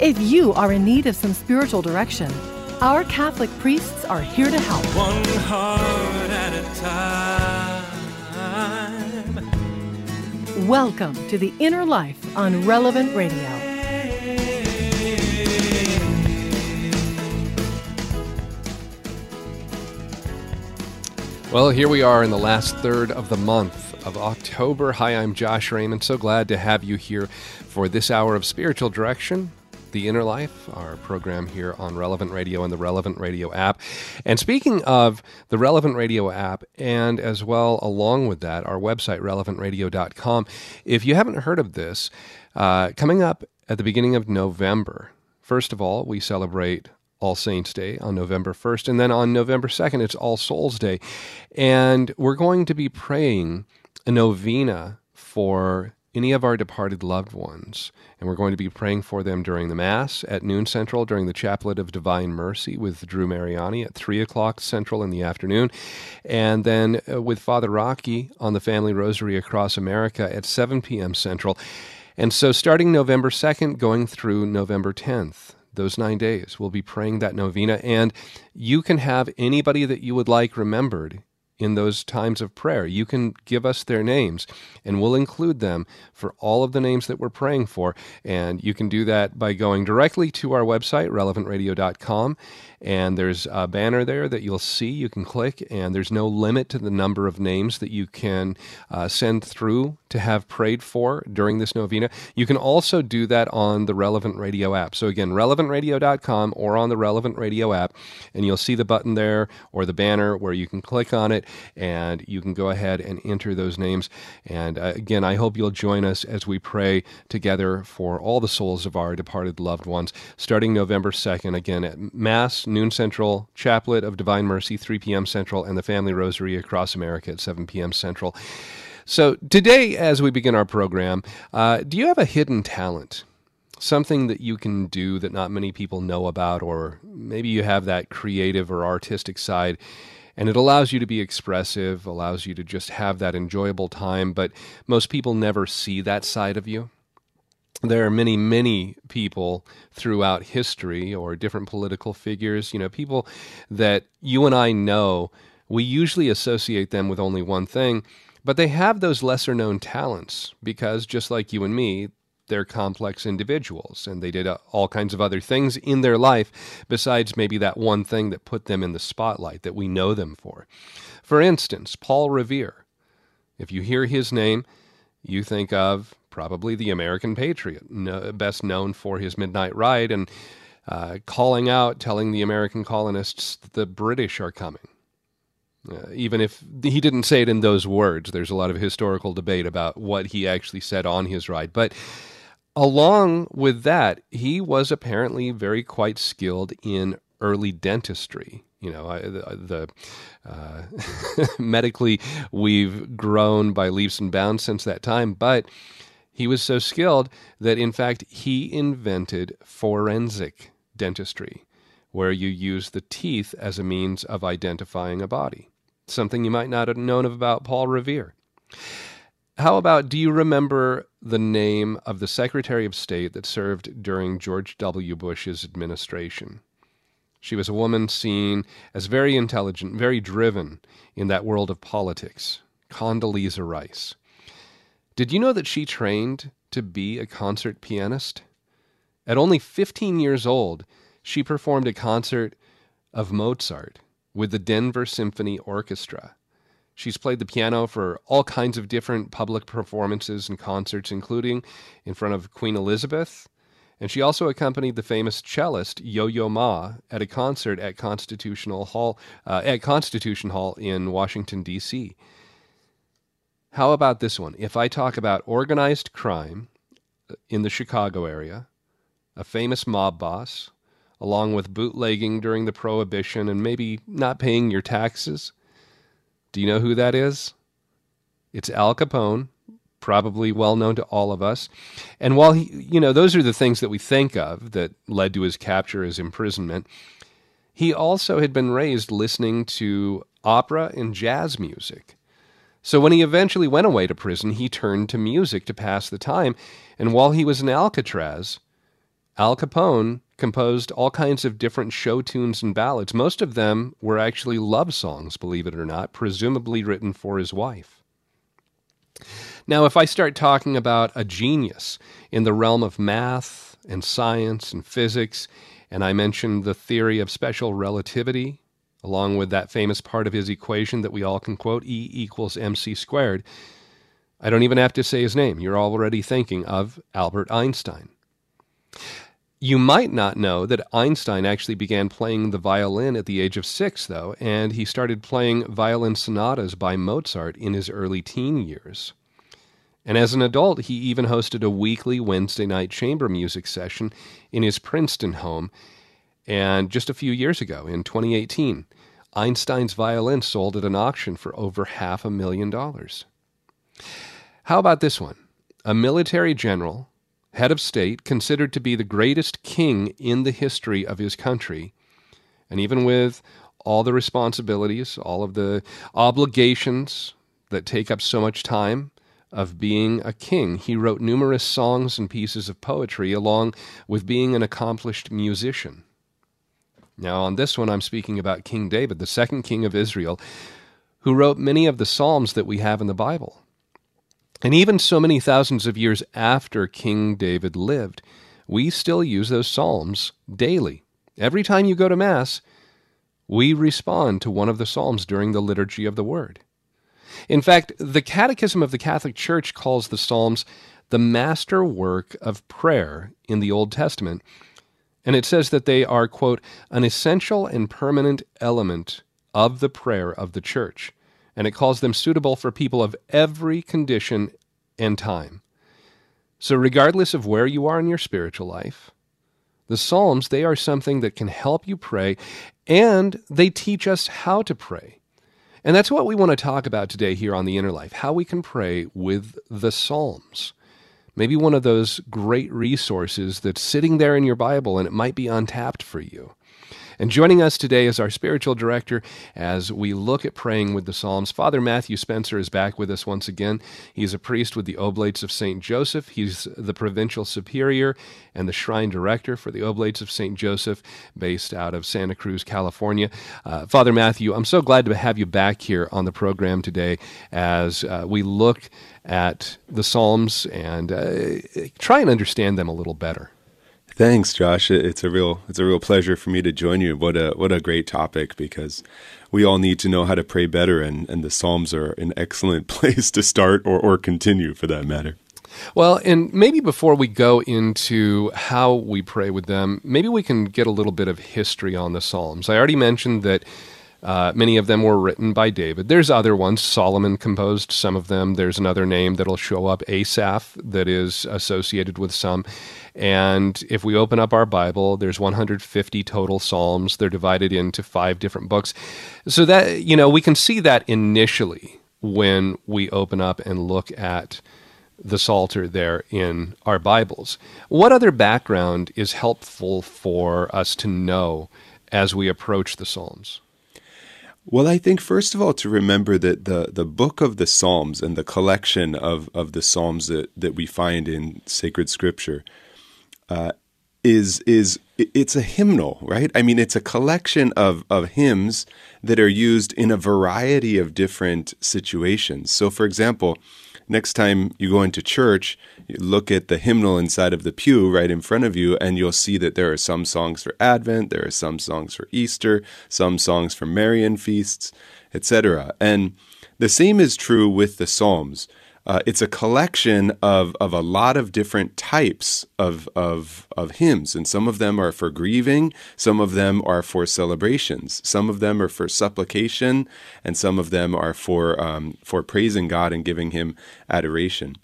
if you are in need of some spiritual direction, our Catholic priests are here to help. One heart at a time. Welcome to The Inner Life on Relevant Radio. Well, here we are in the last third of the month of October. Hi, I'm Josh Raymond. So glad to have you here for this hour of spiritual direction the Inner Life, our program here on Relevant Radio and the Relevant Radio app. And speaking of the Relevant Radio app, and as well along with that, our website, relevantradio.com, if you haven't heard of this, uh, coming up at the beginning of November, first of all, we celebrate all Saints Day on November 1st. And then on November 2nd, it's All Souls Day. And we're going to be praying a novena for any of our departed loved ones. And we're going to be praying for them during the Mass at noon Central, during the Chaplet of Divine Mercy with Drew Mariani at 3 o'clock Central in the afternoon, and then uh, with Father Rocky on the Family Rosary across America at 7 p.m. Central. And so starting November 2nd, going through November 10th, those nine days, we'll be praying that novena. And you can have anybody that you would like remembered in those times of prayer. You can give us their names, and we'll include them for all of the names that we're praying for. And you can do that by going directly to our website, relevantradio.com, and there's a banner there that you'll see. You can click, and there's no limit to the number of names that you can uh, send through to have prayed for during this novena. You can also do that on the Relevant Radio app. So, again, relevantradio.com or on the Relevant Radio app, and you'll see the button there or the banner where you can click on it and you can go ahead and enter those names. And uh, again, I hope you'll join us as we pray together for all the souls of our departed loved ones starting November 2nd, again at Mass noon Central, Chaplet of Divine Mercy, 3 p.m. Central, and the Family Rosary across America at 7 p.m. Central. So, today, as we begin our program, uh, do you have a hidden talent? Something that you can do that not many people know about, or maybe you have that creative or artistic side, and it allows you to be expressive, allows you to just have that enjoyable time, but most people never see that side of you there are many, many people throughout history or different political figures, you know, people that you and I know, we usually associate them with only one thing, but they have those lesser known talents because just like you and me, they're complex individuals and they did uh, all kinds of other things in their life besides maybe that one thing that put them in the spotlight that we know them for. For instance, Paul Revere. If you hear his name, you think of probably the American Patriot, no, best known for his midnight ride and uh, calling out, telling the American colonists that the British are coming. Uh, even if he didn't say it in those words, there's a lot of historical debate about what he actually said on his ride. But along with that, he was apparently very quite skilled in early dentistry. You know, I, the, the uh, medically we've grown by leaps and bounds since that time, but he was so skilled that, in fact, he invented forensic dentistry, where you use the teeth as a means of identifying a body. Something you might not have known about Paul Revere. How about do you remember the name of the Secretary of State that served during George W. Bush's administration? She was a woman seen as very intelligent, very driven in that world of politics, Condoleezza Rice. Did you know that she trained to be a concert pianist? At only 15 years old, she performed a concert of Mozart with the Denver Symphony Orchestra. She's played the piano for all kinds of different public performances and concerts, including in front of Queen Elizabeth. And she also accompanied the famous cellist Yo-Yo Ma at a concert at Constitutional Hall uh, at Constitution Hall in Washington D.C. How about this one? If I talk about organized crime uh, in the Chicago area, a famous mob boss, along with bootlegging during the Prohibition and maybe not paying your taxes. Do you know who that is? It's Al Capone, probably well known to all of us. And while he, you know, those are the things that we think of that led to his capture, his imprisonment, he also had been raised listening to opera and jazz music. So when he eventually went away to prison, he turned to music to pass the time. And while he was in Alcatraz, Al Capone composed all kinds of different show tunes and ballads. Most of them were actually love songs, believe it or not, presumably written for his wife. Now, if I start talking about a genius in the realm of math and science and physics, and I mention the theory of special relativity, along with that famous part of his equation that we all can quote, E equals mc squared, I don't even have to say his name. You're already thinking of Albert Einstein. You might not know that Einstein actually began playing the violin at the age of six, though, and he started playing violin sonatas by Mozart in his early teen years. And as an adult, he even hosted a weekly Wednesday night chamber music session in his Princeton home. And just a few years ago, in 2018, Einstein's violin sold at an auction for over half a million dollars. How about this one? A military general, head of state, considered to be the greatest king in the history of his country, and even with all the responsibilities, all of the obligations that take up so much time, of being a king. He wrote numerous songs and pieces of poetry, along with being an accomplished musician. Now, on this one, I'm speaking about King David, the second king of Israel, who wrote many of the Psalms that we have in the Bible. And even so many thousands of years after King David lived, we still use those Psalms daily. Every time you go to Mass, we respond to one of the Psalms during the liturgy of the Word. In fact, the Catechism of the Catholic Church calls the Psalms the master work of prayer in the Old Testament. And it says that they are, quote, an essential and permanent element of the prayer of the church. And it calls them suitable for people of every condition and time. So, regardless of where you are in your spiritual life, the Psalms, they are something that can help you pray, and they teach us how to pray. And that's what we want to talk about today here on The Inner Life how we can pray with the Psalms. Maybe one of those great resources that's sitting there in your Bible and it might be untapped for you. And joining us today is our spiritual director as we look at praying with the Psalms. Father Matthew Spencer is back with us once again. He's a priest with the Oblates of St. Joseph. He's the provincial superior and the shrine director for the Oblates of St. Joseph, based out of Santa Cruz, California. Uh, Father Matthew, I'm so glad to have you back here on the program today as uh, we look at the Psalms and uh, try and understand them a little better. Thanks, Josh. It's a real it's a real pleasure for me to join you. What a what a great topic because we all need to know how to pray better and, and the Psalms are an excellent place to start or, or continue for that matter. Well, and maybe before we go into how we pray with them, maybe we can get a little bit of history on the Psalms. I already mentioned that uh, many of them were written by David. There's other ones. Solomon composed some of them. There's another name that'll show up, Asaph, that is associated with some. And if we open up our Bible, there's 150 total Psalms. They're divided into five different books. So that, you know, we can see that initially when we open up and look at the Psalter there in our Bibles. What other background is helpful for us to know as we approach the Psalms? Well, I think first of all to remember that the, the book of the Psalms and the collection of, of the Psalms that, that we find in sacred scripture uh, is is it's a hymnal, right? I mean, it's a collection of of hymns that are used in a variety of different situations. So, for example, next time you go into church, look at the hymnal inside of the pew right in front of you, and you'll see that there are some songs for Advent, there are some songs for Easter, some songs for Marian feasts, etc. And the same is true with the Psalms. Uh, it's a collection of, of a lot of different types of, of, of hymns, and some of them are for grieving, some of them are for celebrations, some of them are for supplication, and some of them are for, um, for praising God and giving Him adoration.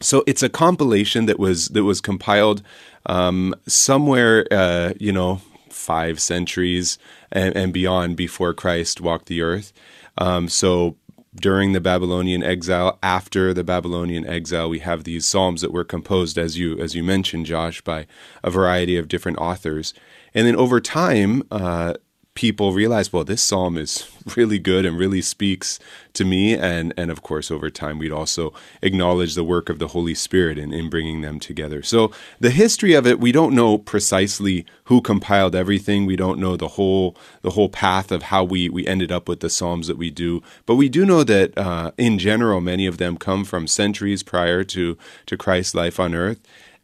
So it's a compilation that was that was compiled um, somewhere, uh, you know, five centuries and, and, beyond before Christ walked the earth. Um, so during the Babylonian exile, after the Babylonian exile, we have these psalms that were composed, as you as you mentioned, Josh, by a variety of different authors. And then over time, uh, people realize, well, this psalm is really good and really speaks to me. And, and of course, over time, we'd also acknowledge the work of the Holy Spirit in, in bringing them together. So the history of it, we don't know precisely who compiled everything. We don't know the whole, the whole path of how we, we ended up with the psalms that we do. But we do know that uh, in general, many of them come from centuries prior to, to Christ's life on earth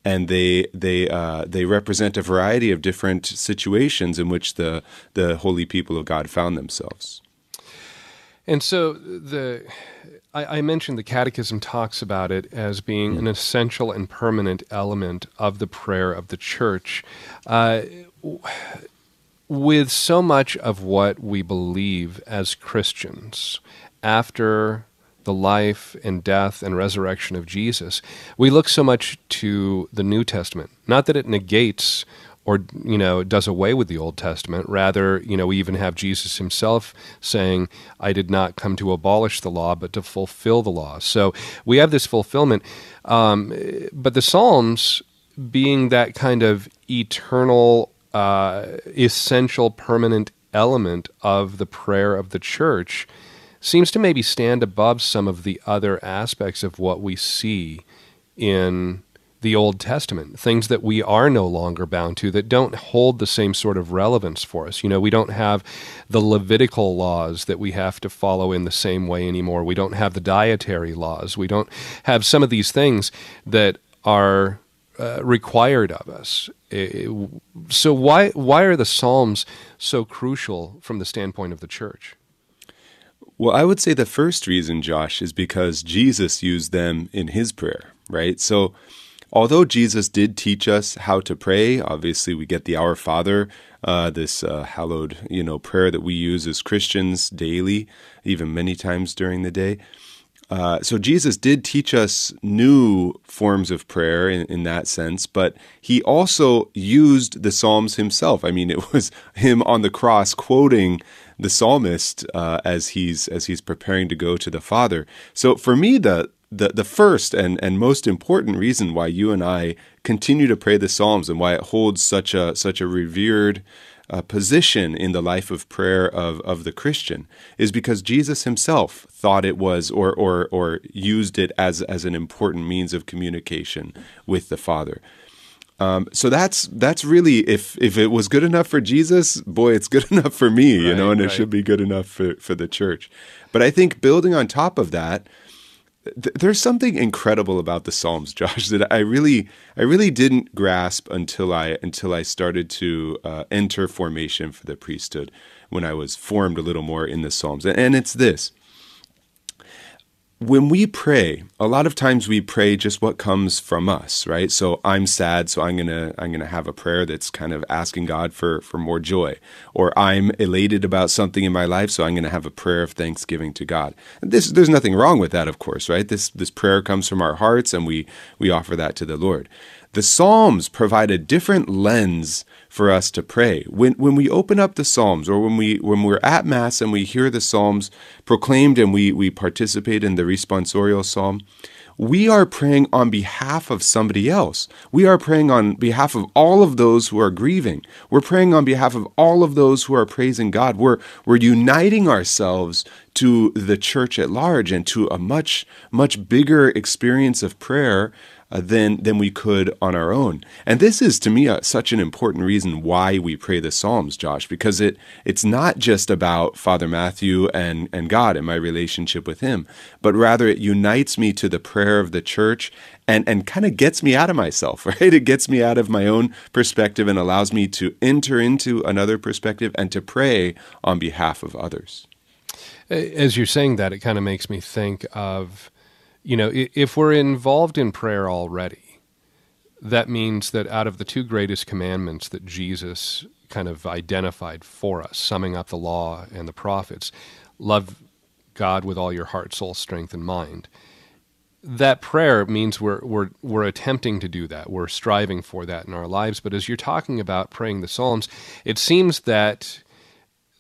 and they they uh, they represent a variety of different situations in which the the holy people of God found themselves. And so the I, I mentioned the Catechism talks about it as being an essential and permanent element of the prayer of the Church. Uh, with so much of what we believe as Christians after the life and death and resurrection of Jesus, we look so much to the New Testament. Not that it negates or you know does away with the Old Testament. Rather, you know, we even have Jesus himself saying, "I did not come to abolish the law, but to fulfill the law." So we have this fulfillment. Um, but the Psalms, being that kind of eternal, uh, essential, permanent element of the prayer of the church seems to maybe stand above some of the other aspects of what we see in the Old Testament, things that we are no longer bound to that don't hold the same sort of relevance for us. You know, we don't have the Levitical laws that we have to follow in the same way anymore. We don't have the dietary laws. We don't have some of these things that are uh, required of us. So why why are the Psalms so crucial from the standpoint of the church? Well, I would say the first reason, Josh, is because Jesus used them in his prayer, right? So, although Jesus did teach us how to pray, obviously we get the Our Father, uh, this uh, hallowed, you know, prayer that we use as Christians daily, even many times during the day. Uh, so Jesus did teach us new forms of prayer in, in, that sense, but he also used the Psalms himself. I mean, it was him on the cross quoting the psalmist uh, as he's as he's preparing to go to the Father. So for me, the the, the first and, and most important reason why you and I continue to pray the Psalms and why it holds such a such a revered uh, position in the life of prayer of, of the Christian is because Jesus himself thought it was or, or, or used it as, as an important means of communication with the Father. Um, so that's that's really if if it was good enough for Jesus, boy, it's good enough for me, right, you know, and right. it should be good enough for for the church. But I think building on top of that, th- there's something incredible about the Psalms, Josh, that I really I really didn't grasp until I until I started to uh, enter formation for the priesthood when I was formed a little more in the Psalms, and, and it's this when we pray, a lot of times we pray just what comes from us, right? So I'm sad, so I'm gonna I'm gonna have a prayer that's kind of asking God for for more joy, or I'm elated about something in my life, so I'm gonna have a prayer of thanksgiving to God. And this there's nothing wrong with that, of course, right? This this prayer comes from our hearts, and we we offer that to the Lord. The Psalms provide a different lens for us to pray. When when we open up the Psalms or when we when we're at Mass and we hear the Psalms proclaimed and we, we participate in the responsorial psalm, we are praying on behalf of somebody else. We are praying on behalf of all of those who are grieving. We're praying on behalf of all of those who are praising God. We're, we're uniting ourselves to the church at large and to a much, much bigger experience of prayer uh, than than we could on our own. And this is to me uh, such an important reason why we pray the Psalms, Josh, because it it's not just about Father Matthew and and God and my relationship with Him, but rather it unites me to the prayer of the church and and kind of gets me out of myself, right? It gets me out of my own perspective and allows me to enter into another perspective and to pray on behalf of others. As you're saying that, it kind of makes me think of you know, if we're involved in prayer already, that means that out of the two greatest commandments that Jesus kind of identified for us, summing up the law and the prophets, love God with all your heart, soul, strength, and mind. that prayer means we're we're we're attempting to do that. We're striving for that in our lives. But as you're talking about praying the Psalms, it seems that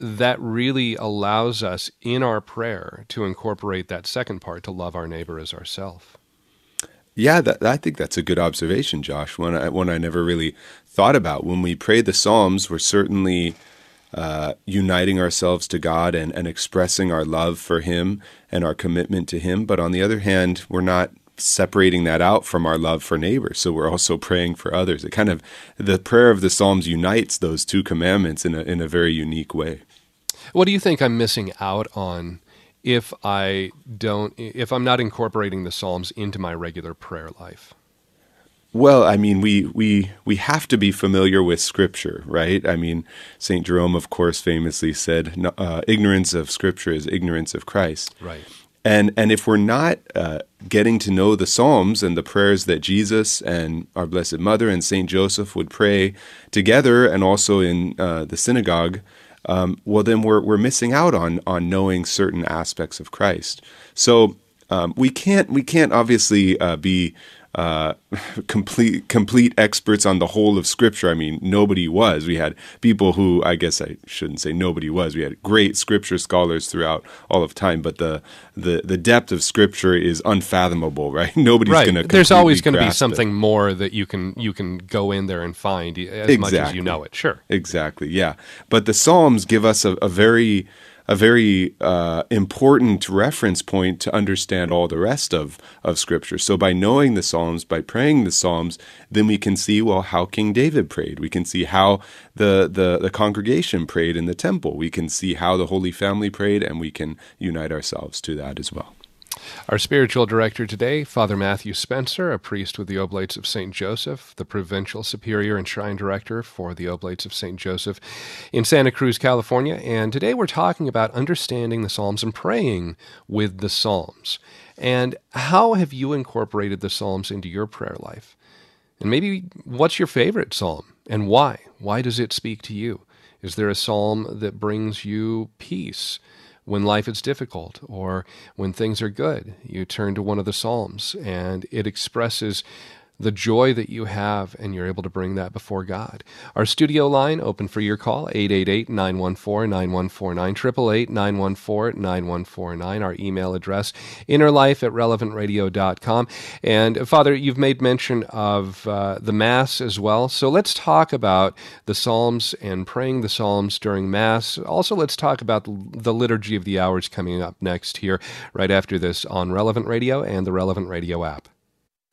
that really allows us in our prayer to incorporate that second part to love our neighbor as ourself. Yeah, that, I think that's a good observation, Josh. One I, one I never really thought about. When we pray the Psalms, we're certainly uh, uniting ourselves to God and, and expressing our love for Him and our commitment to Him. But on the other hand, we're not separating that out from our love for neighbors. So we're also praying for others. It kind of the prayer of the Psalms unites those two commandments in a in a very unique way. What do you think I'm missing out on if I don't if I'm not incorporating the Psalms into my regular prayer life? Well, I mean, we we we have to be familiar with Scripture, right? I mean, Saint Jerome, of course, famously said, uh, "Ignorance of Scripture is ignorance of Christ." Right. And and if we're not uh, getting to know the Psalms and the prayers that Jesus and our Blessed Mother and Saint Joseph would pray together, and also in uh, the synagogue, um, well, then we're we're missing out on on knowing certain aspects of Christ. So um, we can't we can't obviously uh, be uh, complete complete experts on the whole of Scripture. I mean, nobody was. We had people who I guess I shouldn't say nobody was. We had great Scripture scholars throughout all of time, but the the, the depth of Scripture is unfathomable, right? Nobody's right. going to. There's always going to be it. something more that you can you can go in there and find as exactly. much as you know it. Sure, exactly, yeah. But the Psalms give us a, a very a very uh, important reference point to understand all the rest of, of Scripture. So, by knowing the Psalms, by praying the Psalms, then we can see, well, how King David prayed. We can see how the, the, the congregation prayed in the temple. We can see how the Holy Family prayed, and we can unite ourselves to that as well. Our spiritual director today, Father Matthew Spencer, a priest with the Oblates of St. Joseph, the provincial superior and shrine director for the Oblates of St. Joseph in Santa Cruz, California. And today we're talking about understanding the Psalms and praying with the Psalms. And how have you incorporated the Psalms into your prayer life? And maybe what's your favorite psalm and why? Why does it speak to you? Is there a psalm that brings you peace? When life is difficult or when things are good. You turn to one of the Psalms and it expresses the joy that you have, and you're able to bring that before God. Our studio line open for your call, 888-914-9149, 888-914-9149. Our email address, innerlife at relevantradio.com. And Father, you've made mention of uh, the Mass as well. So let's talk about the Psalms and praying the Psalms during Mass. Also, let's talk about the Liturgy of the Hours coming up next here, right after this on Relevant Radio and the Relevant Radio app.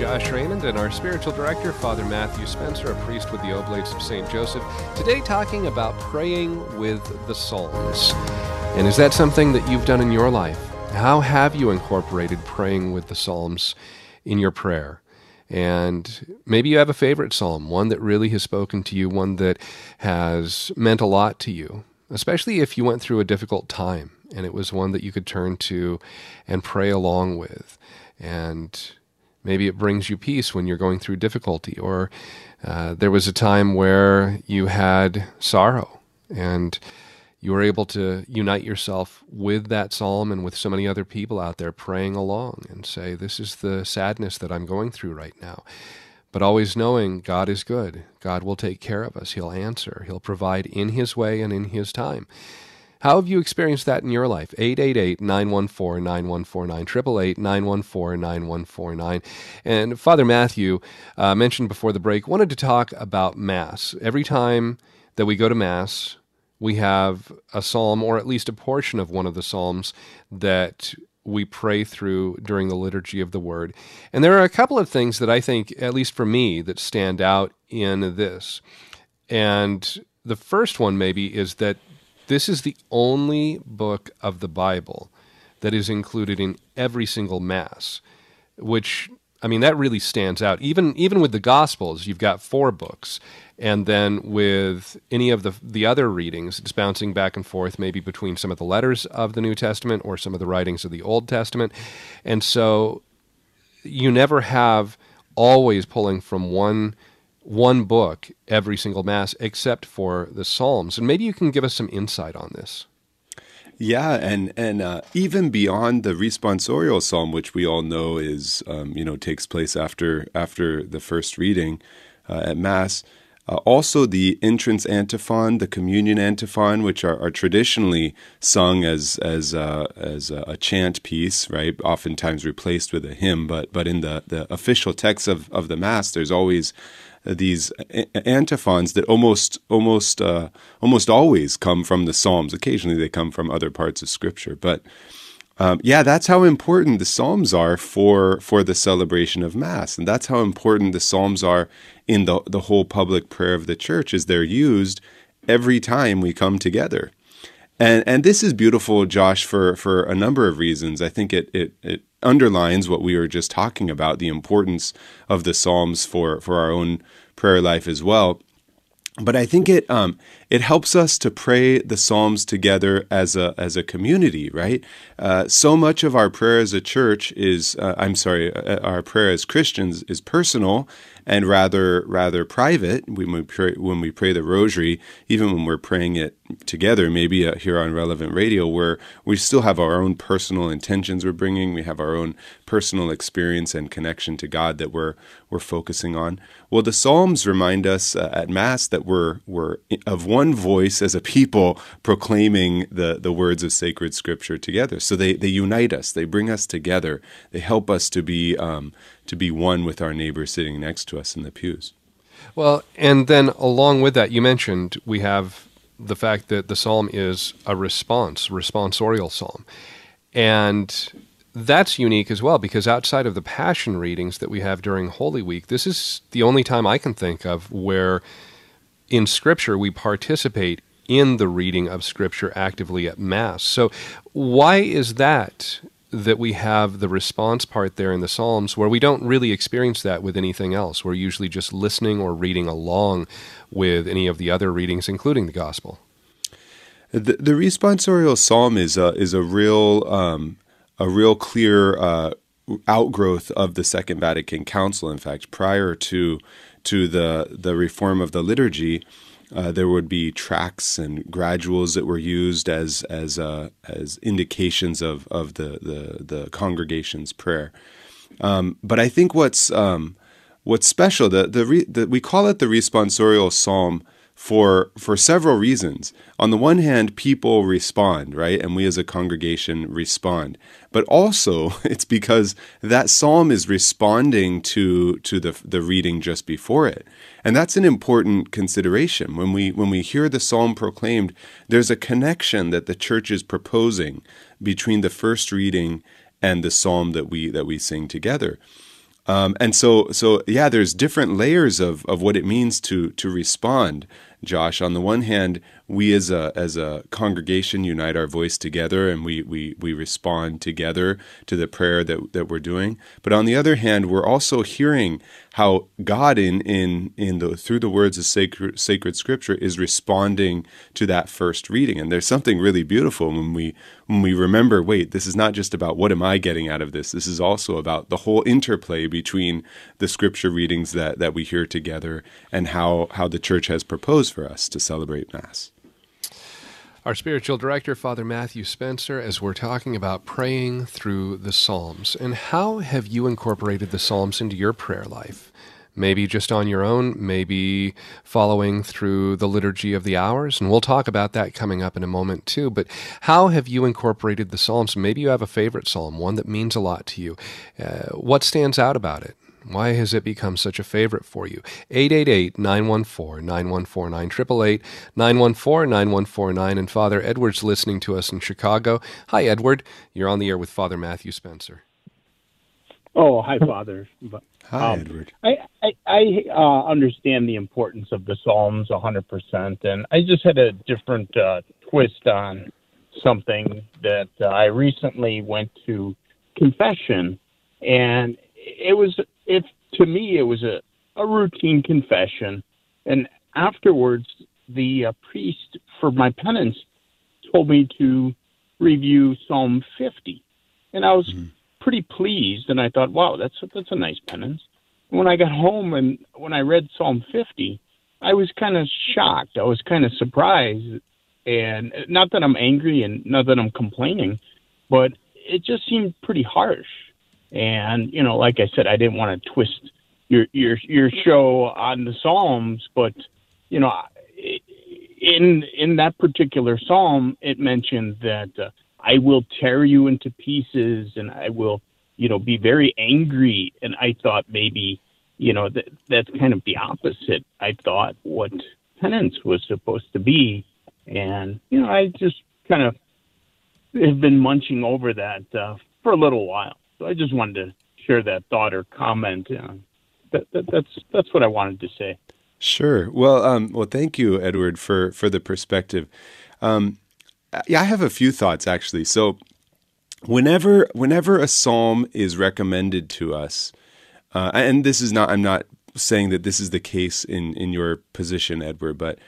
Josh Raymond and our spiritual director, Father Matthew Spencer, a priest with the Oblates of St. Joseph, today talking about praying with the Psalms. And is that something that you've done in your life? How have you incorporated praying with the Psalms in your prayer? And maybe you have a favorite psalm, one that really has spoken to you, one that has meant a lot to you, especially if you went through a difficult time and it was one that you could turn to and pray along with. And Maybe it brings you peace when you're going through difficulty, or uh, there was a time where you had sorrow and you were able to unite yourself with that psalm and with so many other people out there praying along and say, This is the sadness that I'm going through right now. But always knowing God is good. God will take care of us. He'll answer. He'll provide in His way and in His time. How have you experienced that in your life? 888 914 9149, 888 914 9149. And Father Matthew uh, mentioned before the break, wanted to talk about Mass. Every time that we go to Mass, we have a psalm, or at least a portion of one of the psalms, that we pray through during the liturgy of the word. And there are a couple of things that I think, at least for me, that stand out in this. And the first one, maybe, is that this is the only book of the Bible that is included in every single Mass, which I mean, that really stands out. Even even with the Gospels, you've got four books, and then with any of the the other readings, it's bouncing back and forth, maybe between some of the letters of the New Testament or some of the writings of the Old Testament, and so you never have always pulling from one one book every single mass, except for the Psalms. And maybe you can give us some insight on this. Yeah, and and uh, even beyond the responsorial psalm, which we all know is um, you know takes place after after the first reading uh, at mass, uh, also the entrance antiphon, the communion antiphon, which are, are traditionally sung as as uh, as a, a, chant piece, right? Oftentimes replaced with a hymn, but but in the the official text of of the mass, there's always these antiphons that almost almost uh, almost always come from the Psalms. Occasionally, they come from other parts of Scripture, but um, yeah, that's how important the Psalms are for for the celebration of Mass, and that's how important the Psalms are in the the whole public prayer of the Church. Is they're used every time we come together. And and this is beautiful, Josh, for for a number of reasons. I think it it it underlines what we were just talking about the importance of the Psalms for, for our own prayer life as well. But I think it um, it helps us to pray the Psalms together as a as a community, right? Uh, so much of our prayer as a church is, uh, I'm sorry, uh, our prayer as Christians is personal and rather rather private. When we pray, when we pray the Rosary, even when we're praying it together, maybe uh, here on Relevant Radio, where we still have our own personal intentions we're bringing, we have our own personal experience and connection to God that we're we're focusing on. Well, the Psalms remind us uh, at Mass that we're we're of one voice as a people proclaiming the the words of sacred Scripture together. So they they unite us, they bring us together, they help us to be um, to be one with our neighbor sitting next to us in the pews. Well, and then along with that, you mentioned we have the fact that the psalm is a response, responsorial psalm. And that's unique as well because outside of the passion readings that we have during Holy Week, this is the only time I can think of where in Scripture we participate in the reading of Scripture actively at Mass. So, why is that that we have the response part there in the Psalms where we don't really experience that with anything else. We're usually just listening or reading along with any of the other readings, including the Gospel. The, the responsorial psalm is a, is a real um, a real clear uh, outgrowth of the Second Vatican Council. In fact, prior to to the the reform of the liturgy, uh, there would be tracts and graduals that were used as as uh, as indications of of the the, the congregation's prayer. Um, but I think what's um, what's special the the, re, the, we call it the responsorial psalm for for several reasons. On the one hand, people respond, right? And we as a congregation respond. But also it's because that psalm is responding to to the the reading just before it. And that's an important consideration. When we when we hear the psalm proclaimed, there's a connection that the church is proposing between the first reading and the psalm that we that we sing together. Um, and so, so yeah, there's different layers of, of what it means to to respond. Josh. On the one hand, we as a as a congregation unite our voice together and we we we respond together to the prayer that that we're doing. But on the other hand, we're also hearing how God in in in the through the words of sacred sacred scripture is responding to that first reading. And there's something really beautiful when we when we remember, wait, this is not just about what am I getting out of this. This is also about the whole interplay between the scripture readings that that we hear together and how how the church has proposed for us to celebrate mass our spiritual director, Father Matthew Spencer, as we're talking about praying through the Psalms. And how have you incorporated the Psalms into your prayer life? Maybe just on your own, maybe following through the Liturgy of the Hours. And we'll talk about that coming up in a moment, too. But how have you incorporated the Psalms? Maybe you have a favorite psalm, one that means a lot to you. Uh, what stands out about it? Why has it become such a favorite for you? 888 914 9149, 888 914 9149. And Father Edward's listening to us in Chicago. Hi, Edward. You're on the air with Father Matthew Spencer. Oh, hi, Father. Hi, um, Edward. I I, I uh, understand the importance of the Psalms 100%, and I just had a different uh, twist on something that uh, I recently went to confession, and it was if to me it was a, a routine confession, and afterwards the uh, priest for my penance told me to review Psalm 50, and I was mm-hmm. pretty pleased, and I thought, wow, that's that's a nice penance. When I got home and when I read Psalm 50, I was kind of shocked. I was kind of surprised, and not that I'm angry and not that I'm complaining, but it just seemed pretty harsh. And you know, like I said, I didn't want to twist your your your show on the Psalms, but you know, in in that particular psalm, it mentioned that uh, I will tear you into pieces, and I will, you know, be very angry. And I thought maybe, you know, that that's kind of the opposite. I thought what penance was supposed to be, and you know, I just kind of have been munching over that uh, for a little while. So I just wanted to share that thought or comment. Uh, that, that, that's that's what I wanted to say. Sure. Well, um, well, thank you, Edward, for for the perspective. Um, yeah, I have a few thoughts actually. So, whenever whenever a psalm is recommended to us, uh, and this is not, I'm not saying that this is the case in in your position, Edward, but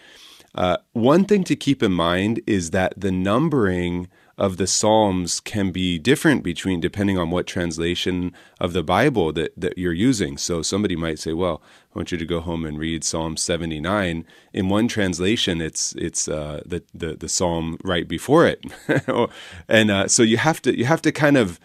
uh, one thing to keep in mind is that the numbering of the Psalms can be different between depending on what translation of the Bible that, that you're using. So somebody might say, well, I want you to go home and read Psalm 79. In one translation, it's it's uh, the, the the psalm right before it, and uh, so you have to you have to kind of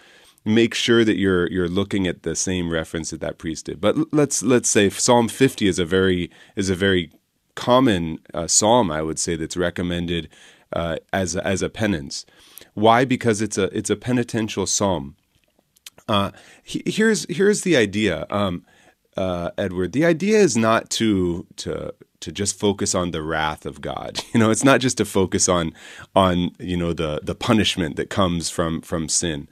make sure that you're you're looking at the same reference that that priest did. But let's let's say Psalm 50 is a very is a very common uh, psalm, I would say, that's recommended uh, as as a penance. Why? Because it's a it's a penitential psalm. Uh, he, here's here's the idea, um, uh, Edward. The idea is not to to to just focus on the wrath of God. You know, it's not just to focus on on you know the the punishment that comes from from sin,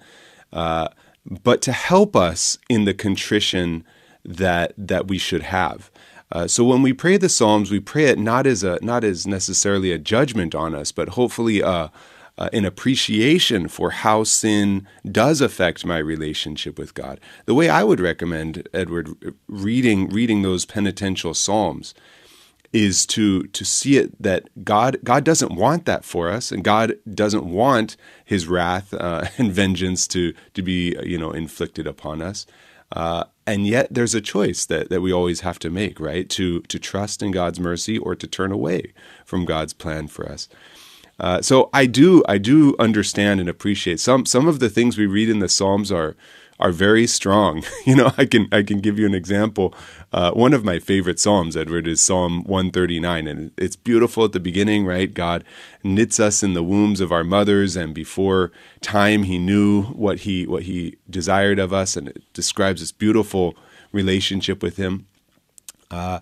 uh, but to help us in the contrition that that we should have. Uh, so when we pray the Psalms, we pray it not as a not as necessarily a judgment on us, but hopefully a uh, an appreciation for how sin does affect my relationship with God. The way I would recommend Edward reading reading those penitential psalms is to to see it that God God doesn't want that for us, and God doesn't want His wrath uh, and vengeance to to be you know inflicted upon us. Uh, and yet, there's a choice that, that we always have to make, right? To to trust in God's mercy or to turn away from God's plan for us. Uh, so I do I do understand and appreciate some some of the things we read in the Psalms are are very strong. You know, I can I can give you an example. Uh, one of my favorite psalms, Edward, is Psalm 139, and it's beautiful at the beginning, right? God knits us in the wombs of our mothers, and before time, He knew what He what He desired of us, and it describes this beautiful relationship with Him. Uh,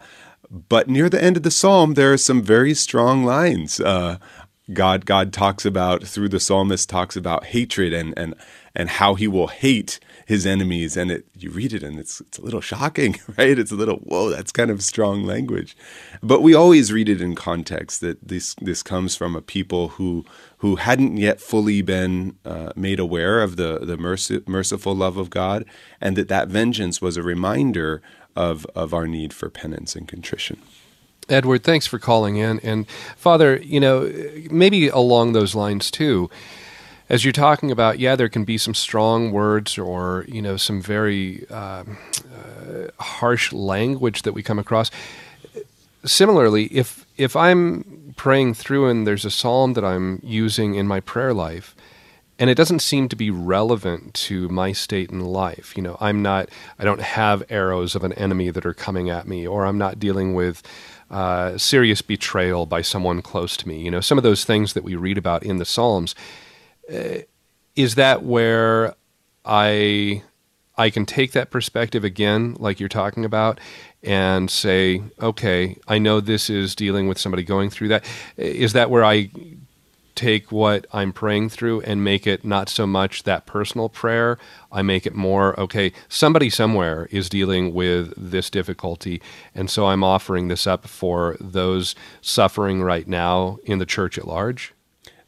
but near the end of the psalm, there are some very strong lines. Uh, God God talks about through the psalmist talks about hatred and and and how he will hate his enemies. And it you read it and it's it's a little shocking right? It's a little whoa that's kind of strong language. But we always read it in context that this this comes from a people who who hadn't yet fully been uh, made aware of the the mercy, merciful love of God and that that vengeance was a reminder of of our need for penance and contrition Edward, thanks for calling in. And Father, you know, maybe along those lines too, as you're talking about, yeah, there can be some strong words or, you know, some very uh, uh, harsh language that we come across. Similarly, if if I'm praying through and there's a psalm that I'm using in my prayer life, and it doesn't seem to be relevant to my state in life. You know, I'm not, I don't have arrows of an enemy that are coming at me, or I'm not dealing with uh, serious betrayal by someone close to me. You know, some of those things that we read about in the Psalms. Uh, is that where I I can take that perspective again, like you're talking about, and say, okay, I know this is dealing with somebody going through that. Is that where I take what I'm praying through and make it not so much that personal prayer. I make it more, okay, somebody somewhere is dealing with this difficulty. And so I'm offering this up for those suffering right now in the church at large.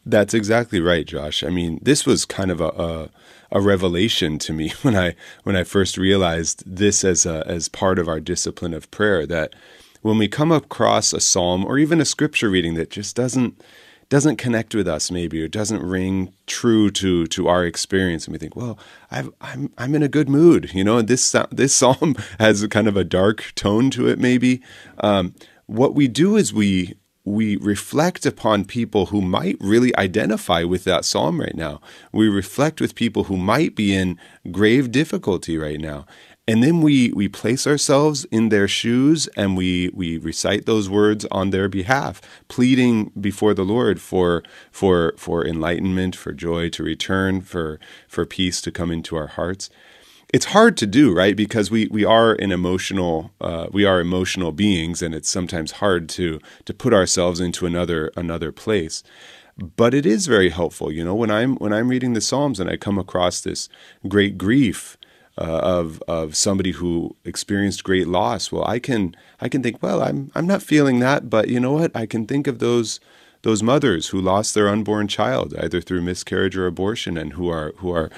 That's exactly right, Josh. I mean, this was kind of a, a, a revelation to me when I when I first realized this as a, as part of our discipline of prayer that when we come across a psalm or even a scripture reading that just doesn't doesn't connect with us maybe or doesn't ring true to to our experience and we think well i am I'm, I'm in a good mood you know this this psalm has kind of a dark tone to it maybe um, what we do is we we reflect upon people who might really identify with that psalm right now. We reflect with people who might be in grave difficulty right now. And then we, we place ourselves in their shoes and we, we recite those words on their behalf, pleading before the Lord for, for, for enlightenment, for joy to return, for, for peace to come into our hearts. It's hard to do, right? Because we, we are an emotional uh, we are emotional beings, and it's sometimes hard to to put ourselves into another another place but it is very helpful you know when i'm when i'm reading the psalms and i come across this great grief uh, of of somebody who experienced great loss. Well, I can I can think, well, I'm I'm not feeling that, but you know what? I can think of those those mothers who lost their unborn child either through miscarriage or abortion, and who are who are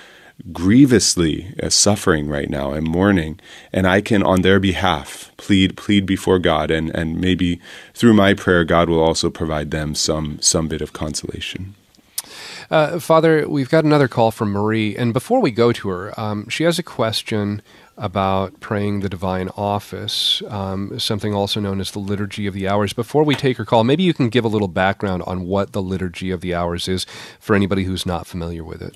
grievously uh, suffering right now and mourning and i can on their behalf plead plead before god and and maybe through my prayer god will also provide them some some bit of consolation uh, Father, we've got another call from Marie, and before we go to her, um, she has a question about praying the divine office, um, something also known as the Liturgy of the Hours. Before we take her call, maybe you can give a little background on what the Liturgy of the Hours is for anybody who's not familiar with it.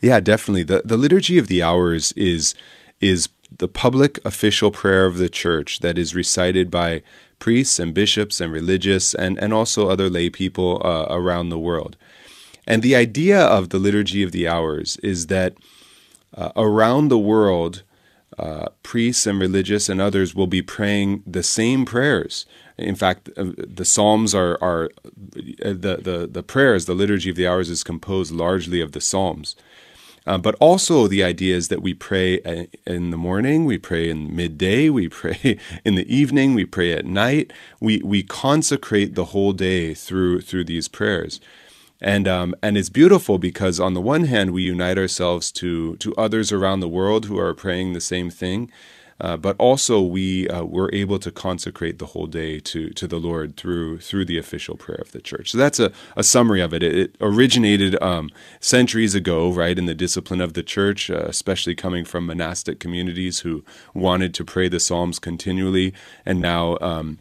Yeah, definitely. The the Liturgy of the Hours is is the public official prayer of the church that is recited by priests and bishops and religious and, and also other lay people uh, around the world. And the idea of the Liturgy of the Hours is that uh, around the world, uh, priests and religious and others will be praying the same prayers. In fact, uh, the Psalms are, are uh, the, the, the prayers, the Liturgy of the Hours is composed largely of the Psalms. Uh, but also, the idea is that we pray uh, in the morning, we pray in midday, we pray in the evening, we pray at night. We, we consecrate the whole day through, through these prayers and um, and it's beautiful because on the one hand we unite ourselves to to others around the world who are praying the same thing, uh, but also we uh, we're able to consecrate the whole day to to the Lord through through the official prayer of the church. So that's a, a summary of it. It, it originated um, centuries ago, right, in the discipline of the church, uh, especially coming from monastic communities who wanted to pray the Psalms continually, and now. Um,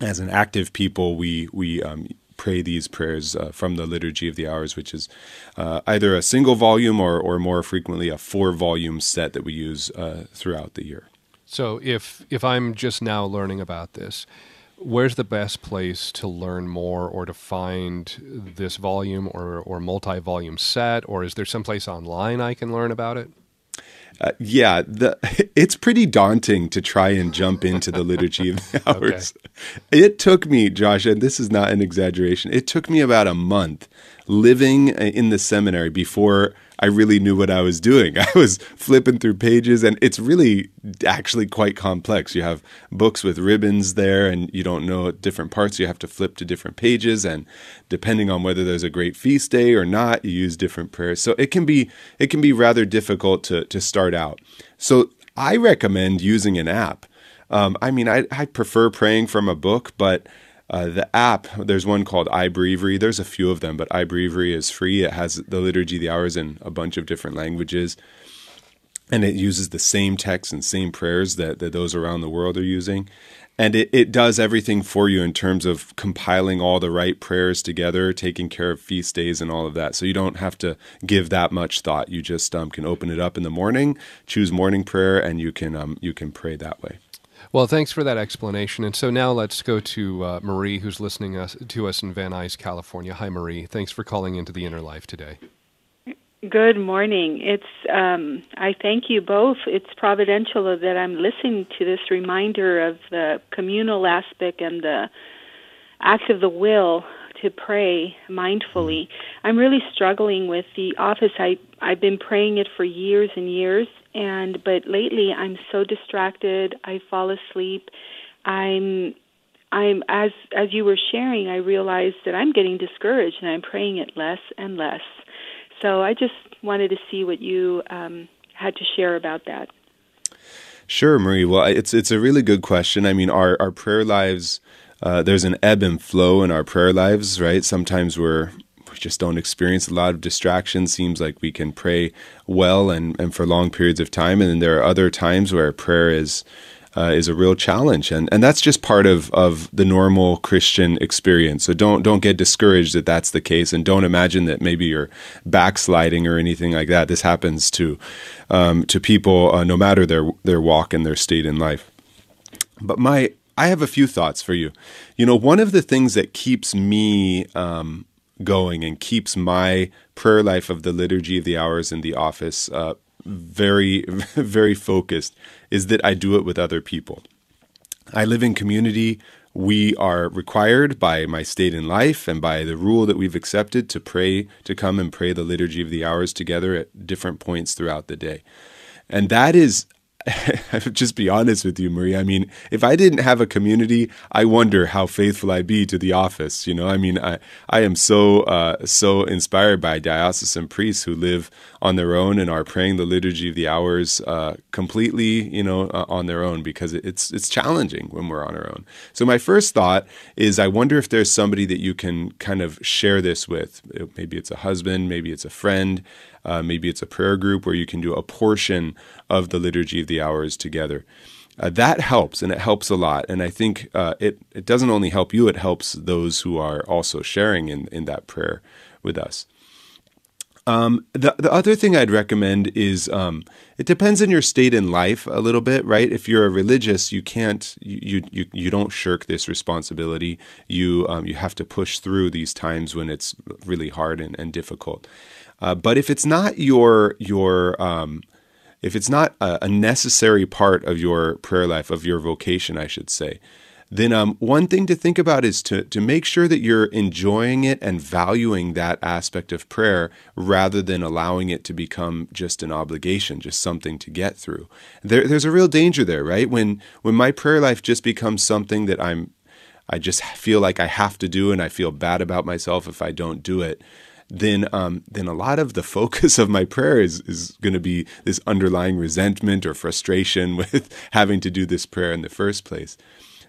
as an active people, we we um, pray these prayers uh, from the Liturgy of the Hours, which is uh, either a single volume or, or more frequently a four volume set that we use uh, throughout the year. So if if I'm just now learning about this, where's the best place to learn more or to find this volume or, or multi volume set? Or is there someplace online I can learn about it? Uh, yeah, the, it's pretty daunting to try and jump into the liturgy of the hours. Okay. It took me, Josh, and this is not an exaggeration. It took me about a month living in the seminary before I really knew what I was doing. I was flipping through pages, and it's really actually quite complex. You have books with ribbons there, and you don't know different parts. You have to flip to different pages, and depending on whether there's a great feast day or not, you use different prayers. So it can be it can be rather difficult to to start out. So I recommend using an app. Um, I mean, I, I prefer praying from a book, but uh, the app, there's one called iBreviary. There's a few of them, but iBreviary is free. It has the liturgy, the hours in a bunch of different languages. And it uses the same text and same prayers that, that those around the world are using. And it, it does everything for you in terms of compiling all the right prayers together, taking care of feast days and all of that. So you don't have to give that much thought. You just um, can open it up in the morning, choose morning prayer, and you can um, you can pray that way. Well, thanks for that explanation. And so now let's go to uh, Marie, who's listening us, to us in Van Nuys, California. Hi, Marie. Thanks for calling into the Inner Life today. Good morning. It's um, I thank you both. It's providential that I'm listening to this reminder of the communal aspect and the act of the will to pray mindfully. I'm really struggling with the office. I I've been praying it for years and years, and but lately I'm so distracted. I fall asleep. I'm I'm as as you were sharing, I realized that I'm getting discouraged and I'm praying it less and less. So I just wanted to see what you um, had to share about that. Sure, Marie. Well, it's it's a really good question. I mean, our our prayer lives. Uh, there's an ebb and flow in our prayer lives, right? Sometimes we're we just don't experience a lot of distraction. Seems like we can pray well and, and for long periods of time. And then there are other times where prayer is uh, is a real challenge, and and that's just part of of the normal Christian experience. So don't don't get discouraged that that's the case, and don't imagine that maybe you're backsliding or anything like that. This happens to um, to people uh, no matter their their walk and their state in life. But my I have a few thoughts for you. You know, one of the things that keeps me um, going and keeps my prayer life of the liturgy of the hours in the office uh, very, very focused is that I do it with other people. I live in community. We are required by my state in life and by the rule that we've accepted to pray, to come and pray the liturgy of the hours together at different points throughout the day. And that is just be honest with you, Marie. I mean, if I didn't have a community, I wonder how faithful I'd be to the office. You know, I mean, I I am so uh, so inspired by diocesan priests who live on their own and are praying the liturgy of the hours uh, completely, you know, uh, on their own because it's it's challenging when we're on our own. So my first thought is, I wonder if there's somebody that you can kind of share this with. Maybe it's a husband, maybe it's a friend. Uh, maybe it's a prayer group where you can do a portion of the liturgy of the hours together. Uh, that helps, and it helps a lot. And I think uh, it it doesn't only help you; it helps those who are also sharing in in that prayer with us. Um, the the other thing I'd recommend is um, it depends on your state in life a little bit, right? If you're a religious, you can't you you you don't shirk this responsibility. You um, you have to push through these times when it's really hard and, and difficult. Uh, but if it's not your your um, if it's not a, a, necessary part of your prayer life of your vocation, I should say, then um, one thing to think about is to to make sure that you're enjoying it and valuing that aspect of prayer rather than allowing it to become just an obligation, just something to get through. There, there's a real danger there, right? When when my prayer life just becomes something that I'm I just feel like I have to do and I feel bad about myself if I don't do it then um, then a lot of the focus of my prayer is is going to be this underlying resentment or frustration with having to do this prayer in the first place.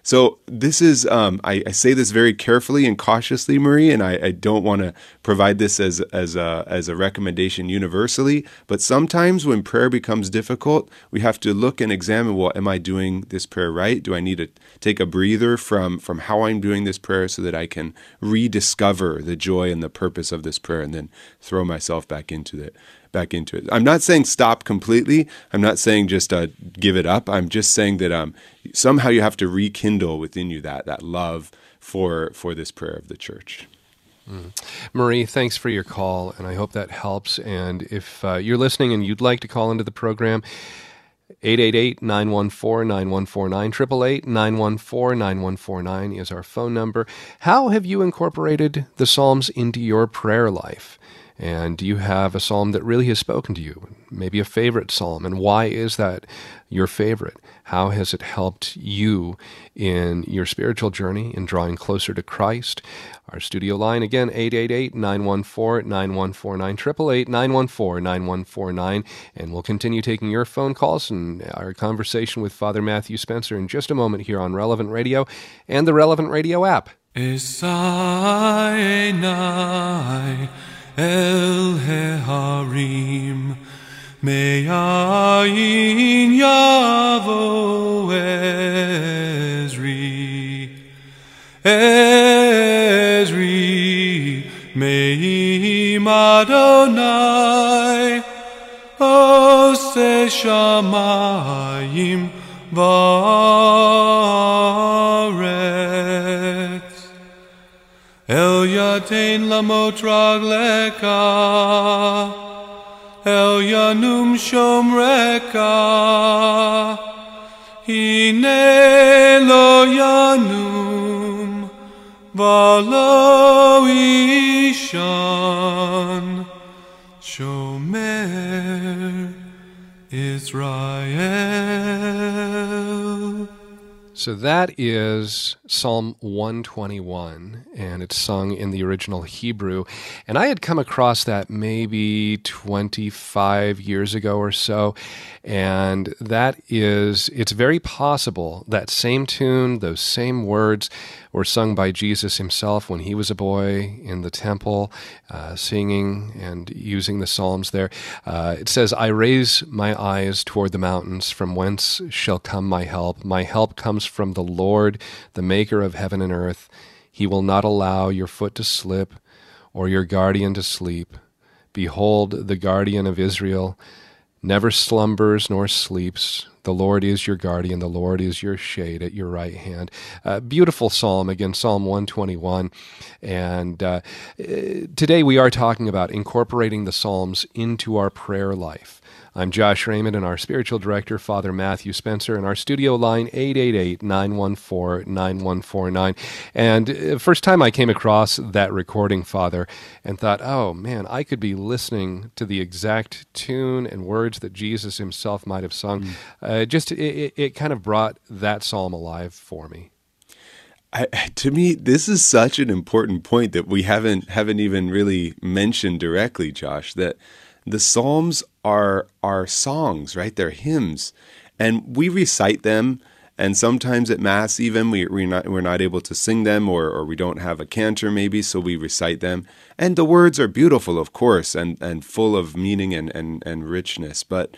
So this is um, I, I, say this very carefully and cautiously, Marie, and I, I don't want to provide this as as a as a recommendation universally. But sometimes when prayer becomes difficult, we have to look and examine. Well, am I doing this prayer right? Do I need to take a breather from from how I'm doing this prayer so that I can rediscover the joy and the purpose of this prayer, and then throw myself back into it back into it. I'm not saying stop completely. I'm not saying just uh, give it up. I'm just saying that um, somehow you have to rekindle within you that that love for for this prayer of the church. Mm. Marie, thanks for your call, and I hope that helps. And if uh, you're listening and you'd like to call into the program, 888-914-9149, 888-914-9149 is our phone number. How have you incorporated the Psalms into your prayer life? And do you have a psalm that really has spoken to you? Maybe a favorite psalm. And why is that your favorite? How has it helped you in your spiritual journey in drawing closer to Christ? Our studio line again, 888 914 9149, 888 914 9149. And we'll continue taking your phone calls and our conversation with Father Matthew Spencer in just a moment here on Relevant Radio and the Relevant Radio app. אל ההרים, מאין יבוא עזרי, עזרי, מעם אדוני, עושה שמיים וארץ. El yatain lamot ragleka, El Yanum Shomreka Hine lo Yanum Valo Ishan. Shomer Israel. So that is Psalm 121, and it's sung in the original Hebrew. And I had come across that maybe 25 years ago or so. And that is, it's very possible that same tune, those same words were sung by Jesus himself when he was a boy in the temple, uh, singing and using the Psalms there. Uh, it says, I raise my eyes toward the mountains, from whence shall come my help. My help comes from the Lord, the maker of heaven and earth. He will not allow your foot to slip or your guardian to sleep. Behold, the guardian of Israel never slumbers nor sleeps. The Lord is your guardian. The Lord is your shade at your right hand. Beautiful psalm, again, Psalm 121. And uh, today we are talking about incorporating the Psalms into our prayer life. I'm Josh Raymond and our spiritual director, Father Matthew Spencer, and our studio line 888-914-9149. And uh, first time I came across that recording, Father, and thought, oh man, I could be listening to the exact tune and words that Jesus himself might have sung. Mm. Uh, just it, it kind of brought that psalm alive for me. I, to me, this is such an important point that we haven't haven't even really mentioned directly, Josh. That the Psalms are are songs, right? They're hymns, and we recite them. And sometimes at mass, even we we're not we're not able to sing them, or or we don't have a cantor, maybe, so we recite them. And the words are beautiful, of course, and and full of meaning and and and richness. But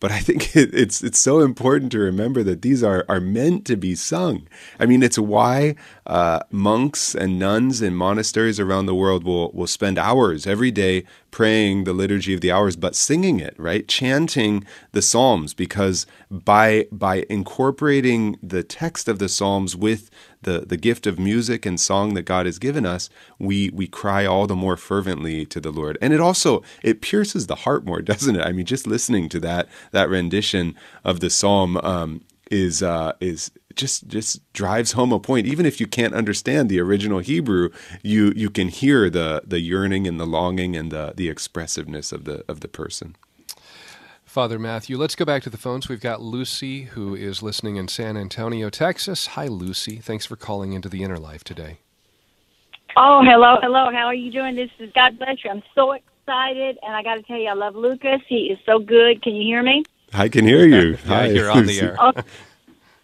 but I think it, it's it's so important to remember that these are are meant to be sung. I mean, it's why uh, monks and nuns in monasteries around the world will will spend hours every day praying the liturgy of the hours, but singing it, right, chanting the psalms, because by by incorporating the text of the psalms with the, the gift of music and song that God has given us, we we cry all the more fervently to the Lord. And it also it pierces the heart more, doesn't it? I mean, just listening to that that rendition of the psalm um, is uh, is just just drives home a point. Even if you can't understand the original Hebrew, you you can hear the the yearning and the longing and the the expressiveness of the of the person. Father Matthew. Let's go back to the phones. We've got Lucy, who is listening in San Antonio, Texas. Hi, Lucy. Thanks for calling into the Inner Life today. Oh, hello, hello. How are you doing? This is God bless you. I'm so excited, and I got to tell you, I love Lucas. He is so good. Can you hear me? I can hear you. Hi, you're on the air. Oh,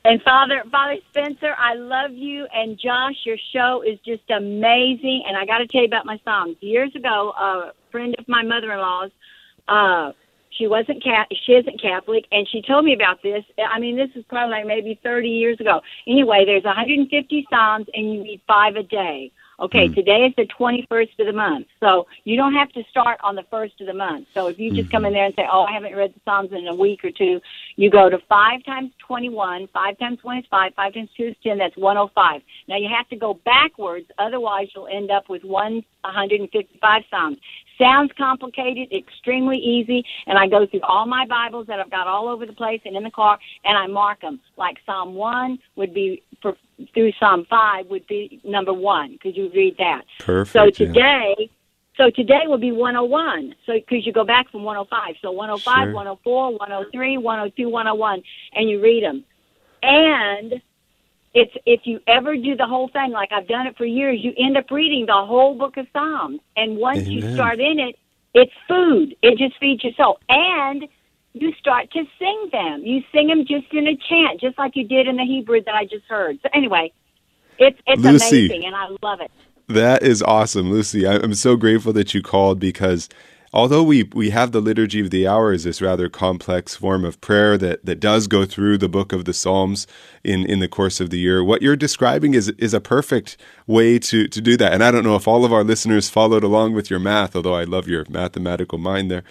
and Father, Father Spencer, I love you, and Josh, your show is just amazing. And I got to tell you about my songs. Years ago, a friend of my mother-in-law's. Uh, she wasn't cat. She isn't Catholic, and she told me about this. I mean, this is probably like maybe 30 years ago. Anyway, there's 150 psalms, and you read five a day. Okay, mm. today is the 21st of the month. So you don't have to start on the first of the month. So if you just mm-hmm. come in there and say, oh, I haven't read the Psalms in a week or two, you go to 5 times 21, 5 times 1 is 5, 5 times 2 is 10, that's 105. Now you have to go backwards, otherwise you'll end up with 155 Psalms. Sounds complicated, extremely easy, and I go through all my Bibles that I've got all over the place and in the car, and I mark them. Like Psalm 1 would be for, through Psalm 5 would be number 1, because you read that. Perfect. So today, yeah. So today will be 101. So because you go back from 105. So 105, sure. 104, 103, 102, 101, and you read them. And it's if you ever do the whole thing like I've done it for years, you end up reading the whole book of Psalms. And once Amen. you start in it, it's food. It just feeds your soul. And you start to sing them. You sing them just in a chant, just like you did in the Hebrew that I just heard. So anyway, it's it's Lucy, amazing, and I love it. That is awesome, Lucy. I'm so grateful that you called because although we, we have the liturgy of the hours, this rather complex form of prayer that, that does go through the book of the Psalms in, in the course of the year, what you're describing is is a perfect way to, to do that. And I don't know if all of our listeners followed along with your math, although I love your mathematical mind there.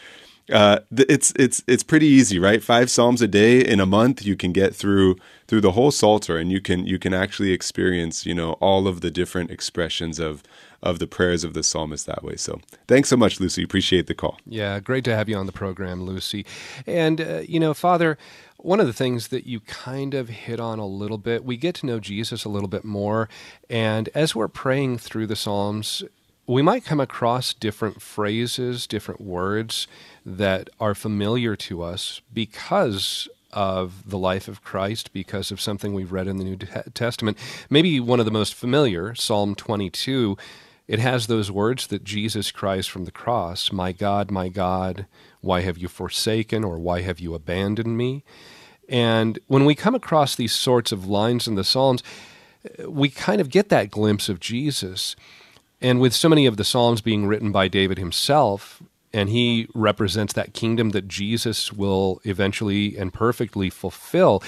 Uh, it's it's it's pretty easy, right? Five psalms a day in a month, you can get through through the whole psalter, and you can you can actually experience you know all of the different expressions of of the prayers of the psalmist that way. So thanks so much, Lucy. Appreciate the call. Yeah, great to have you on the program, Lucy. And uh, you know, Father, one of the things that you kind of hit on a little bit, we get to know Jesus a little bit more, and as we're praying through the psalms we might come across different phrases, different words that are familiar to us because of the life of Christ, because of something we've read in the New Testament. Maybe one of the most familiar, Psalm 22, it has those words that Jesus cries from the cross My God, my God, why have you forsaken or why have you abandoned me? And when we come across these sorts of lines in the Psalms, we kind of get that glimpse of Jesus. And with so many of the Psalms being written by David himself, and he represents that kingdom that Jesus will eventually and perfectly fulfill.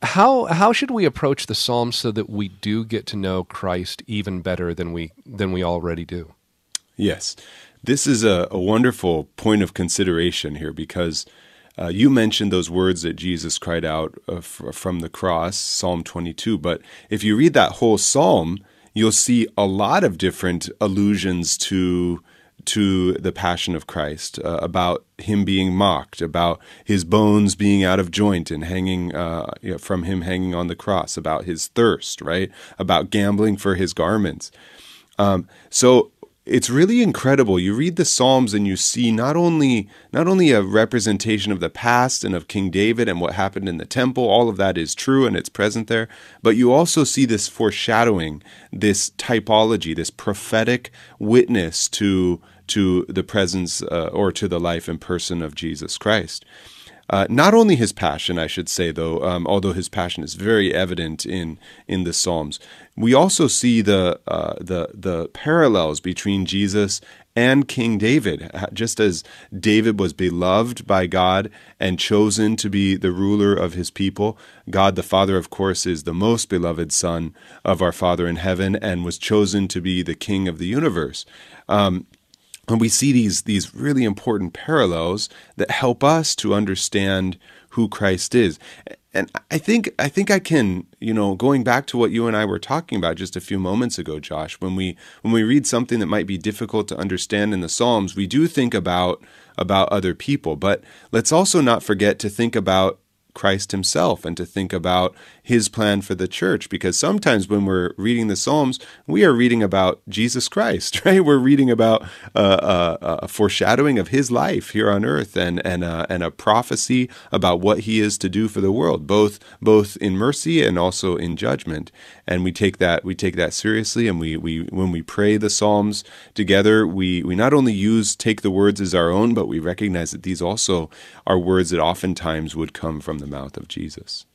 How how should we approach the Psalms so that we do get to know Christ even better than we than we already do? Yes, this is a, a wonderful point of consideration here because uh, you mentioned those words that Jesus cried out uh, f- from the cross, Psalm 22. But if you read that whole psalm, you'll see a lot of different allusions to to the passion of Christ, uh, about him being mocked, about his bones being out of joint and hanging uh, you know, from him hanging on the cross, about his thirst, right? About gambling for his garments. Um, so it's really incredible. You read the Psalms and you see not only not only a representation of the past and of King David and what happened in the temple, all of that is true and it's present there, but you also see this foreshadowing, this typology, this prophetic witness to to the presence uh, or to the life and person of Jesus Christ. Uh, not only his passion, I should say, though, um, although his passion is very evident in in the Psalms, we also see the uh, the the parallels between Jesus and King David. Just as David was beloved by God and chosen to be the ruler of his people, God the Father, of course, is the most beloved Son of our Father in heaven and was chosen to be the King of the universe. Um, and we see these these really important parallels that help us to understand who Christ is. And I think I think I can, you know, going back to what you and I were talking about just a few moments ago, Josh, when we when we read something that might be difficult to understand in the Psalms, we do think about about other people, but let's also not forget to think about Christ himself and to think about his plan for the church. Because sometimes when we're reading the Psalms, we are reading about Jesus Christ, right? We're reading about uh, uh, a foreshadowing of his life here on earth and, and, uh, and a prophecy about what he is to do for the world, both, both in mercy and also in judgment. And we take that, we take that seriously. And we, we, when we pray the Psalms together, we, we not only use, take the words as our own, but we recognize that these also are words that oftentimes would come from the mouth of Jesus.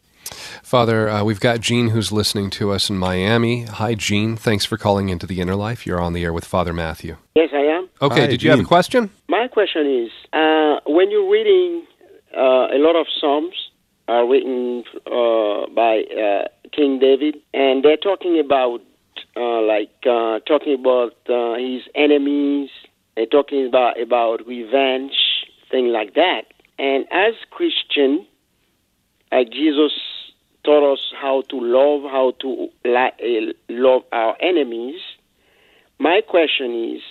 Father, uh, we've got Jean who's listening to us in Miami. Hi, Jean. Thanks for calling into the Inner Life. You're on the air with Father Matthew. Yes, I am. Okay, Hi, did you have a question? My question is uh, when you're reading uh, a lot of Psalms are written uh, by uh, King David, and they're talking about, uh, like, uh, talking about uh, his enemies, they're talking about, about revenge, things like that. And as Christian, like Jesus taught us how to love, how to uh, love our enemies. My question is,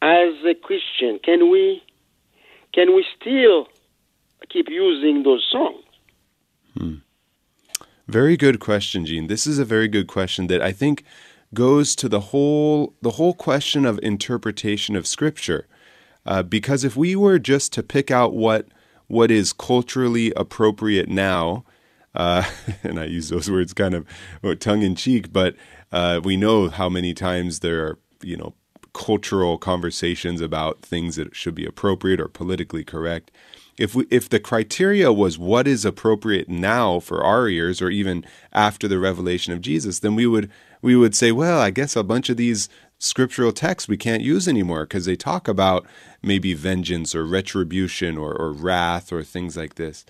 as a Christian, can we can we still keep using those songs? Very good question, Gene. This is a very good question that I think goes to the whole the whole question of interpretation of Scripture. Uh, because if we were just to pick out what what is culturally appropriate now, uh, and I use those words kind of tongue in cheek, but uh, we know how many times there are you know cultural conversations about things that should be appropriate or politically correct. If we, if the criteria was what is appropriate now for our ears, or even after the revelation of Jesus, then we would we would say, well, I guess a bunch of these scriptural texts we can't use anymore because they talk about maybe vengeance or retribution or, or wrath or things like this.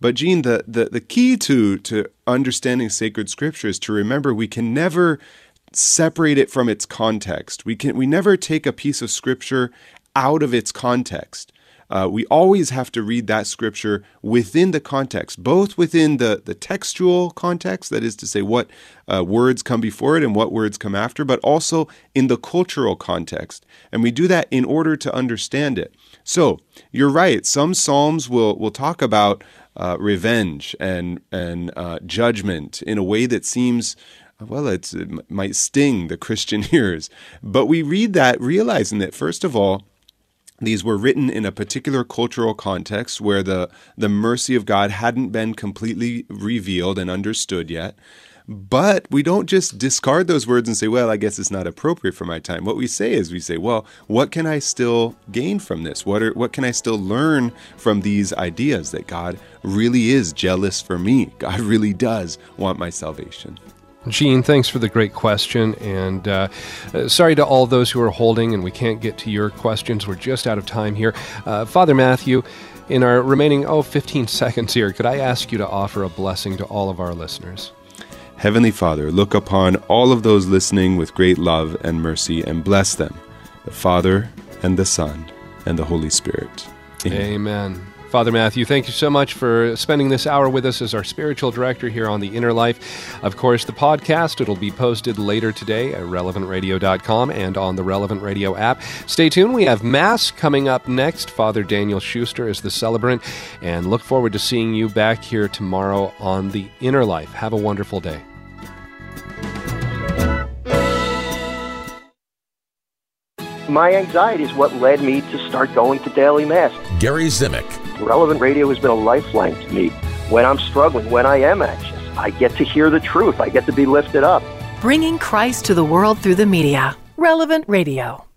But Gene, the, the, the key to to understanding sacred scripture is to remember we can never separate it from its context. We can we never take a piece of scripture out of its context. uh, we always have to read that scripture within the context, both within the, the textual context, that is to say, what uh, words come before it and what words come after, but also in the cultural context. And we do that in order to understand it. So you're right. Some psalms will will talk about uh, revenge and and uh, judgment in a way that seems well, it might sting the Christian ears. But we read that realizing that, first of all, these were written in a particular cultural context where the, the mercy of God hadn't been completely revealed and understood yet. But we don't just discard those words and say, well, I guess it's not appropriate for my time. What we say is, we say, well, what can I still gain from this? What, are, what can I still learn from these ideas that God really is jealous for me? God really does want my salvation. Gene, thanks for the great question. And uh, uh, sorry to all those who are holding, and we can't get to your questions. We're just out of time here. Uh, Father Matthew, in our remaining, oh, 15 seconds here, could I ask you to offer a blessing to all of our listeners? Heavenly Father, look upon all of those listening with great love and mercy and bless them, the Father and the Son and the Holy Spirit. Amen. Amen. Father Matthew, thank you so much for spending this hour with us as our spiritual director here on The Inner Life. Of course, the podcast, it'll be posted later today at relevantradio.com and on the Relevant Radio app. Stay tuned. We have Mass coming up next. Father Daniel Schuster is the celebrant, and look forward to seeing you back here tomorrow on The Inner Life. Have a wonderful day. My anxiety is what led me to start going to daily mass. Gary Zimick. Relevant radio has been a lifeline to me when I'm struggling, when I am anxious. I get to hear the truth, I get to be lifted up. Bringing Christ to the world through the media. Relevant Radio.